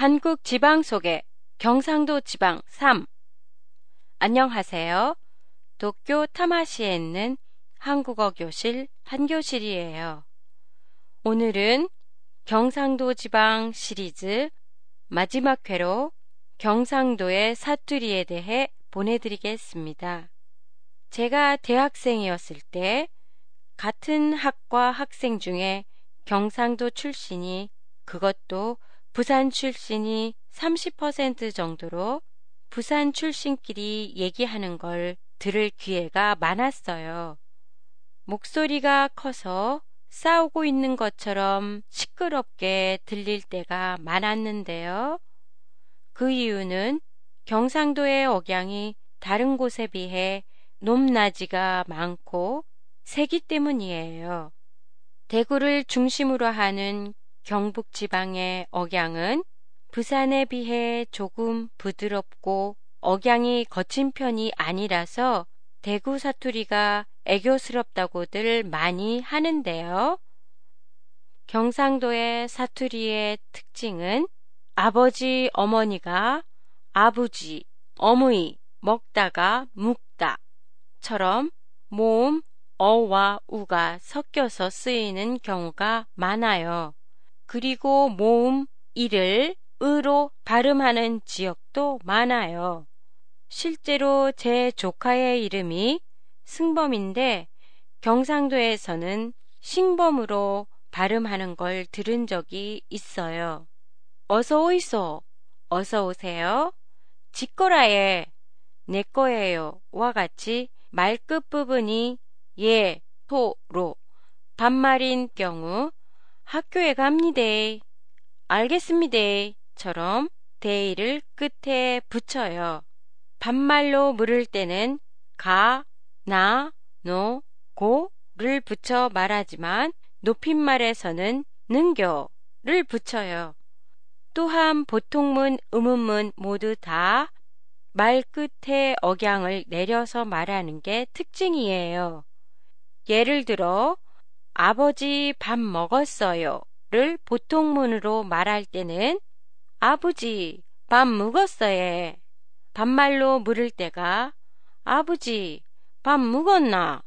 한국 지방 속의 경상도 지방 3. 안녕하세요. 도쿄 타마시에 있는 한국어 교실 한교실이에요. 오늘은 경상도 지방 시리즈 마지막 회로 경상도의 사투리에 대해 보내드리겠습니다. 제가 대학생이었을 때 같은 학과 학생 중에 경상도 출신이 그것도 부산 출신이 30% 정도로 부산 출신끼리 얘기하는 걸 들을 기회가 많았어요. 목소리가 커서 싸우고 있는 것처럼 시끄럽게 들릴 때가 많았는데요. 그 이유는 경상도의 억양이 다른 곳에 비해 높낮이가 많고 세기 때문이에요. 대구를 중심으로 하는 경북 지방의 억양은 부산에 비해 조금 부드럽고 억양이 거친 편이 아니라서 대구 사투리가 애교스럽다고들 많이 하는데요. 경상도의 사투리의 특징은 아버지, 어머니가 아부지, 어머니 먹다가 묵다처럼 모음 어와 우가 섞여서 쓰이는 경우가 많아요. 그리고 모음 이를 으로 발음하는 지역도 많아요. 실제로 제 조카의 이름이 승범인데 경상도에서는 신범으로 발음하는 걸 들은 적이 있어요. 어서 오이소, 어서 오세요. 지거라에, 내 거예요. 와 같이 말끝 부분이 예, 토 로 반말인 경우 학교에 갑니다. 알겠습니다. 처럼 대의를 끝에 붙여요. 반말로 물을 때는 가, 나, 노, 고를 붙여 말하지만 높임말에서는 능교를 붙여요. 또한 보통문, 의문문 모두 다 말 끝에 억양을 내려서 말하는 게 특징이에요. 예를 들어 아버지 밥 먹었어요 를 보통문으로 말할 때는 아버지 밥 먹었어요. 반말로 물을 때가 아버지 밥 먹었나?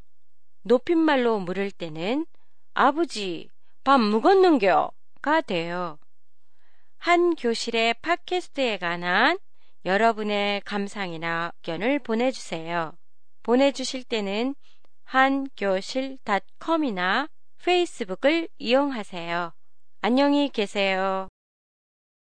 높임말로 물을 때는 아버지 밥 먹었는겨가 돼요. 한 교실의 팟캐스트에 관한 여러분의 감상이나 의견을 보내주세요. 보내주실 때는 한교실닷컴이나 페이스북을 이용하세요. 안녕히 계세요.